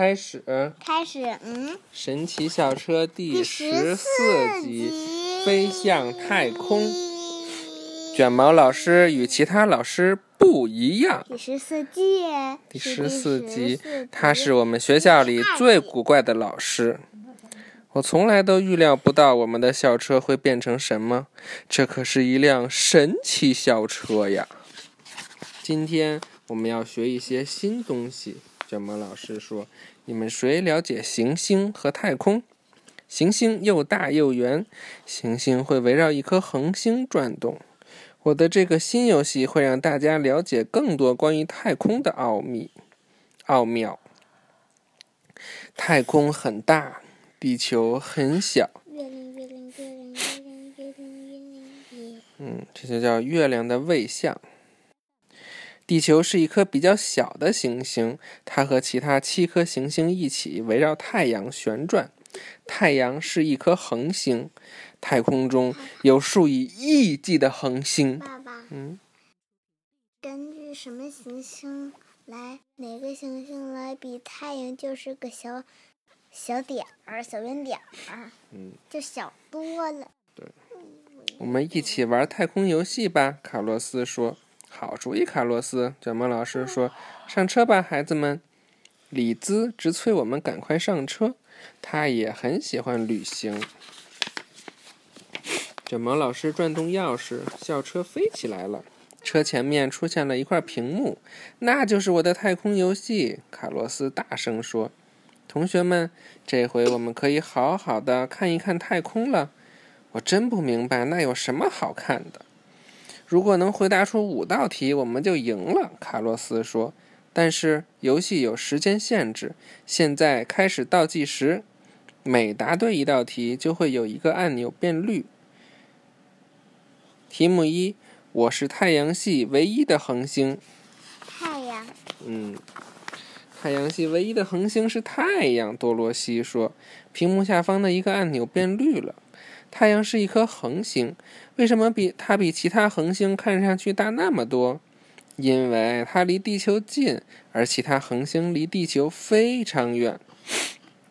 开始。开始，嗯，神奇校车第第十四集《飞向太空》。卷毛老师与其他老师不一样。第十四集，第十四集集，，他是我们学校里最古怪的老师。我从来都预料不到我们的校车会变成什么，这可是一辆神奇校车呀！今天我们要学一些新东西。卷毛老师说：“你们谁了解行星和太空？行星又大又圆，行星会围绕一颗恒星转动。我的这个新游戏会让大家了解更多关于太空的奥秘。奥妙。太空很大，地球很小。月亮，月亮，月亮，月亮，月亮，月亮，嗯，这就叫月亮的卫相。地球是一颗比较小的行星，它和其他七颗行星一起围绕太阳旋转。太阳是一颗恒星，太空中有数以亿计的恒星。爸爸，嗯，根据什么行星来，哪个行星来比太阳就是个小小点儿、小圆点儿，嗯，就小多了。对我们一起玩太空游戏吧，卡洛斯说。好主意，卡洛斯。卷毛老师说：“上车吧，孩子们。”李兹直催我们赶快上车，他也很喜欢旅行。卷毛老师转动钥匙，校车飞起来了。车前面出现了一块屏幕，那就是我的太空游戏。卡洛斯大声说：“同学们，这回我们可以好好的看一看太空了。”我真不明白那有什么好看的。如果能回答出五道题，我们就赢了。卡洛斯说。但是游戏有时间限制，现在开始倒计时。每答对一道题，就会有一个按钮变绿。题目一：我是太阳系唯一的恒星。太阳，嗯，太阳系唯一的恒星是太阳。多罗西说。屏幕下方的一个按钮变绿了。太阳是一颗恒星，为什么比它比其他恒星看上去大那么多？因为它离地球近，而其他恒星离地球非常远。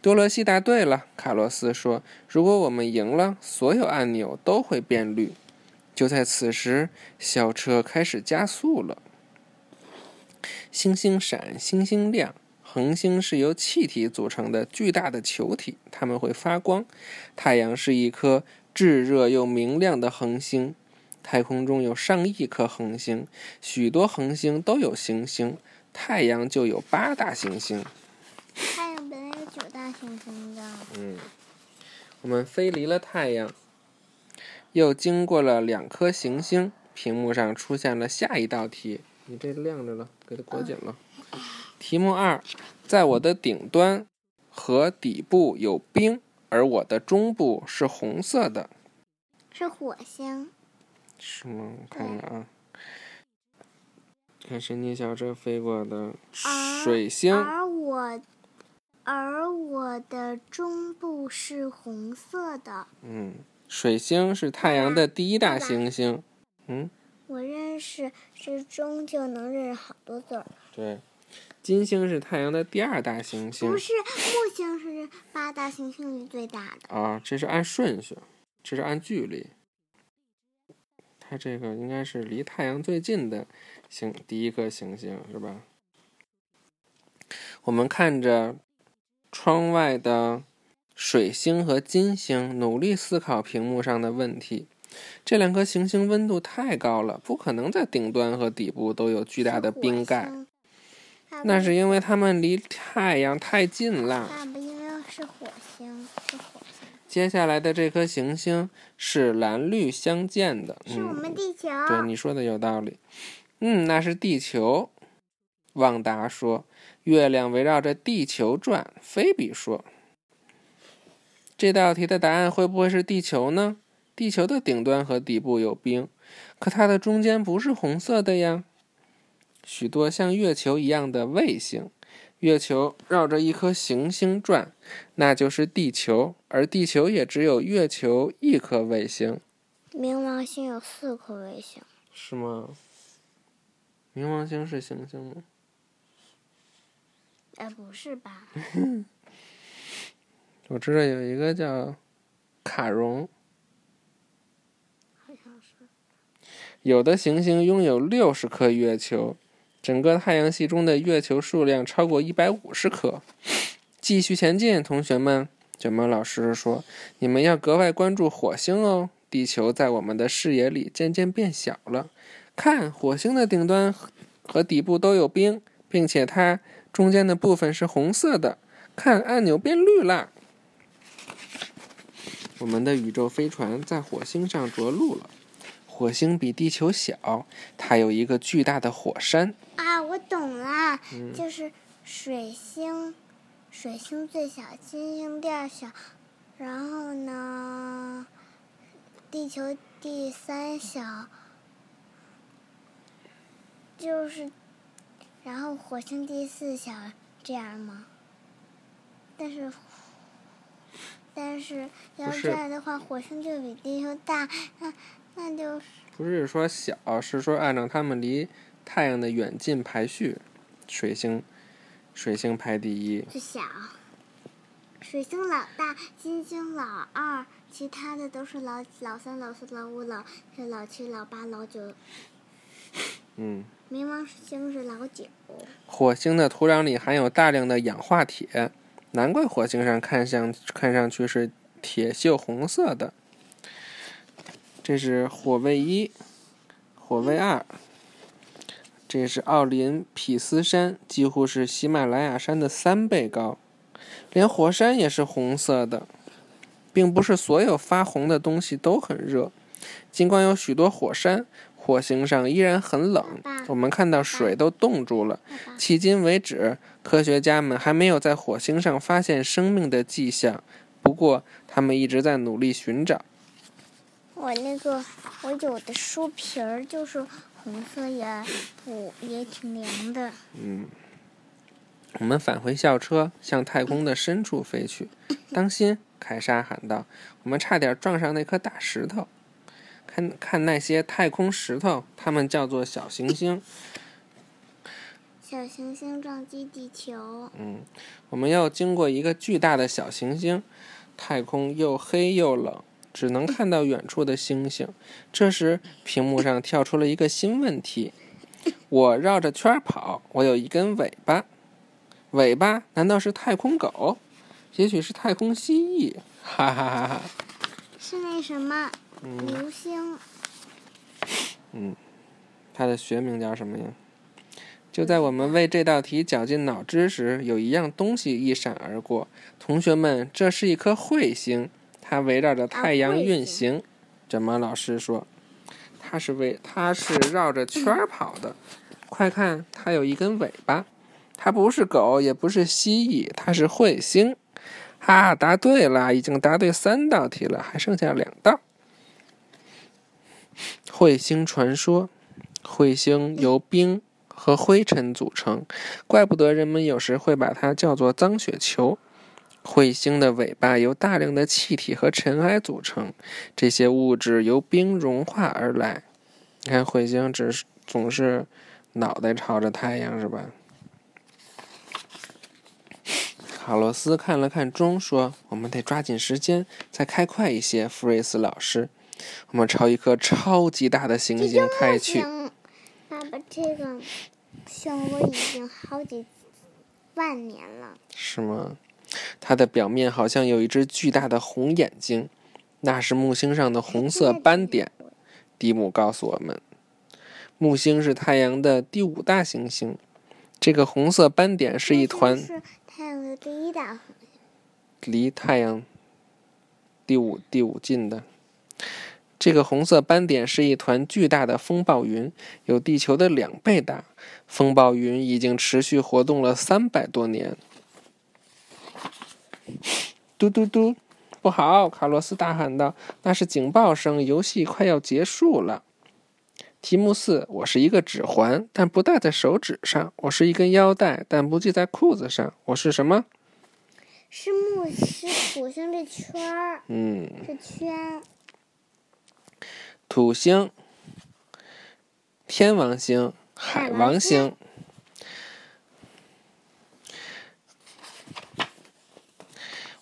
多罗西答对了，卡洛斯说：“如果我们赢了，所有按钮都会变绿。”就在此时，校车开始加速了。星星闪，星星亮。恒星是由气体组成的巨大的球体，它们会发光。太阳是一颗炙热又明亮的恒星。太空中有上亿颗恒星，许多恒星都有行星，太阳就有八大行星。太阳本来有九大行星的。嗯，我们飞离了太阳，又经过了两颗行星。屏幕上出现了下一道题，你这亮着了，给它裹紧了。题目二，在我的顶端和底部有冰，而我的中部是红色的，是火星，是吗？我看看啊，看神奇小车飞过的水星，而我，而我的中部是红色的。嗯，水星是太阳的第一大行星，嗯，我认识是中就能认识好多字儿。对。金星是太阳的第二大行星不是，木星是八大行星里最大的。啊，这是按顺序，这是按距离。它这个应该是离太阳最近的星，第一颗行星是吧？我们看着窗外的水星和金星，努力思考屏幕上的问题。这两颗行星温度太高了，不可能在顶端和底部都有巨大的冰盖。那是因为它们离太阳太近了。爸爸，因为是火星，是火星，接下来的这颗行星是蓝绿相间的，是我嗯，们地球。对你说的有道理。嗯，那是地球。旺达说：“月亮围绕着地球转。”菲比说：“这道题的答案会不会是地球呢？地球的顶端和底部有冰，可它的中间不是红色的呀。许多像月球一样的卫星，月球绕着一颗行星转，那就是地球，而地球也只有月球一颗卫星，冥王星有四颗卫星，是吗？冥王星是行星吗？呃，不是吧？我知道有一个叫卡戎。好像是。有的行星拥有六十颗月球，整个太阳系中的月球数量超过一百五十颗。继续前进，同学们。卷毛老师说：“你们要格外关注火星哦。地球在我们的视野里渐渐变小了。看，火星的顶端和底部都有冰，并且它中间的部分是红色的。看，按钮变绿啦。我们的宇宙飞船在火星上着陆了。火星比地球小，它有一个巨大的火山。啊，我懂了，就是水星。”水星最小，金星第二小，然后呢，地球第三小，就是，然后火星第四小，这样吗？但是，但是要这样的话，火星就比地球大，那那就是不是说小，是说按照它们离太阳的远近排序，水星。水星排第一，最小。水星老大，金星老二，其他的都是老老三、老四、老五、老是老七、老八、老九。嗯。冥王星是老九。火星的土壤里含有大量的氧化铁，难怪火星上看上看上去是铁锈红色的。这是火卫一，火卫二。这是奥林匹斯山，几乎是喜马拉雅山的三倍高，连火山也是红色的，并不是所有发红的东西都很热。尽管有许多火山，火星上依然很冷。我们看到水都冻住了。迄今为止，科学家们还没有在火星上发现生命的迹象，不过他们一直在努力寻找。我那个，我有的书皮儿就是。红色也不也挺凉的。嗯，我们返回校车，向太空的深处飞去。当心！凯莎喊道：“我们差点撞上那颗大石头。看看那些太空石头，它们叫做小行星。小行星撞击地球。嗯，我们要经过一个巨大的小行星。太空又黑又冷。”只能看到远处的星星。这时，屏幕上跳出了一个新问题：我绕着圈跑，我有一根尾巴。尾巴难道是太空狗？也许是太空蜥蜴？哈哈哈哈！是那什么？流星。嗯，它的学名叫什么呀？就在我们为这道题绞尽脑汁时，有一样东西一闪而过。同学们，这是一颗彗星。它围绕着太阳运行，怎么老师说：“它是围，它是绕着圈儿跑的。快看，它有一根尾巴。它不是狗，也不是蜥蜴，它是彗星。哈，答对了，已经答对三道题了，还剩下两道。彗星传说，彗星由冰和灰尘组成，怪不得人们有时会把它叫做脏雪球。”彗星的尾巴由大量的气体和尘埃组成，这些物质由冰融化而来。你看，彗星只是总是脑袋朝着太阳，是吧？卡洛斯看了看钟，说：“我们得抓紧时间，再开快一些。”弗瑞斯老师，我们朝一颗超级大的行星开去。爸爸，这个星我已经好几万年了。是吗？它的表面好像有一只巨大的红眼睛，那是木星上的红色斑点。蒂姆告诉我们，木星是太阳的第五大行星。这个红色斑点是一团。是太阳的第一大。离太阳第五第五近的。这个红色斑点是一团巨大的风暴云，有地球的两倍大。风暴云已经持续活动了三百多年。嘟嘟嘟！不好！卡洛斯大喊道：“那是警报声，游戏快要结束了。”题目四：我是一个指环，但不戴在手指上；我是一根腰带，但不系在裤子上。我是什么？是木星、土星这圈儿。嗯。这圈。土星、天王星、海王星。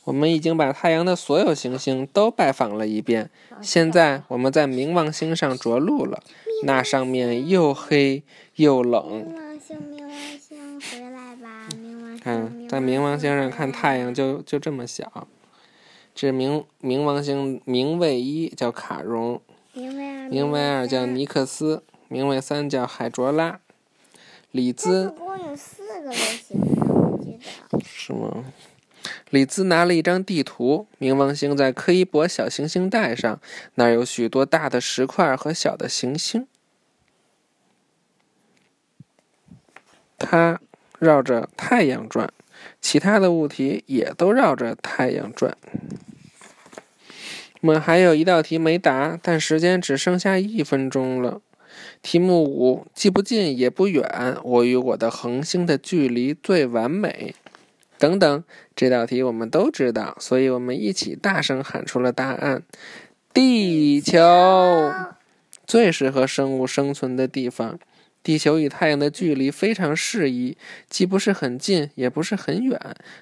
我们已经把太阳的所有行星都拜访了一遍，现在我们在冥王星上着陆了。那上面又黑又冷。冥王星，冥王星，回来吧！冥王星，看，在冥王星上看太阳就就这么小。这冥冥王星，冥卫一叫卡戎，冥卫二叫尼克斯，冥卫三叫海卓拉。李兹。共有四个流星，我记得。是吗？李兹拿了一张地图，冥王星在柯伊伯小行星带上，那儿有许多大的石块和小的行星。它绕着太阳转，其他的物体也都绕着太阳转。我们还有一道题没答，但时间只剩下一分钟了。题目五：既不近也不远，我与我的恒星的距离最完美。等等，这道题我们都知道，所以我们一起大声喊出了答案：地球最适合生物生存的地方。地球与太阳的距离非常适宜，既不是很近，也不是很远，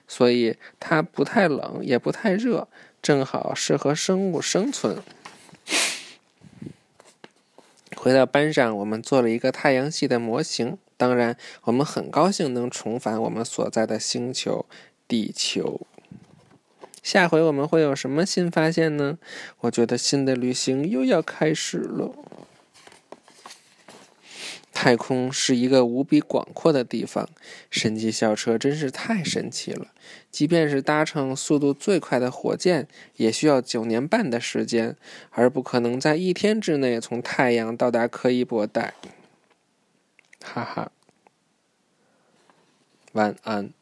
所以它不太冷，也不太热，正好适合生物生存。回到班上，我们做了一个太阳系的模型。当然，我们很高兴能重返我们所在的星球——地球。下回我们会有什么新发现呢？我觉得新的旅行又要开始了。太空是一个无比广阔的地方，神奇校车真是太神奇了。即便是搭乘速度最快的火箭，也需要九年半的时间，而不可能在一天之内从太阳到达柯伊伯带。哈哈，晚安。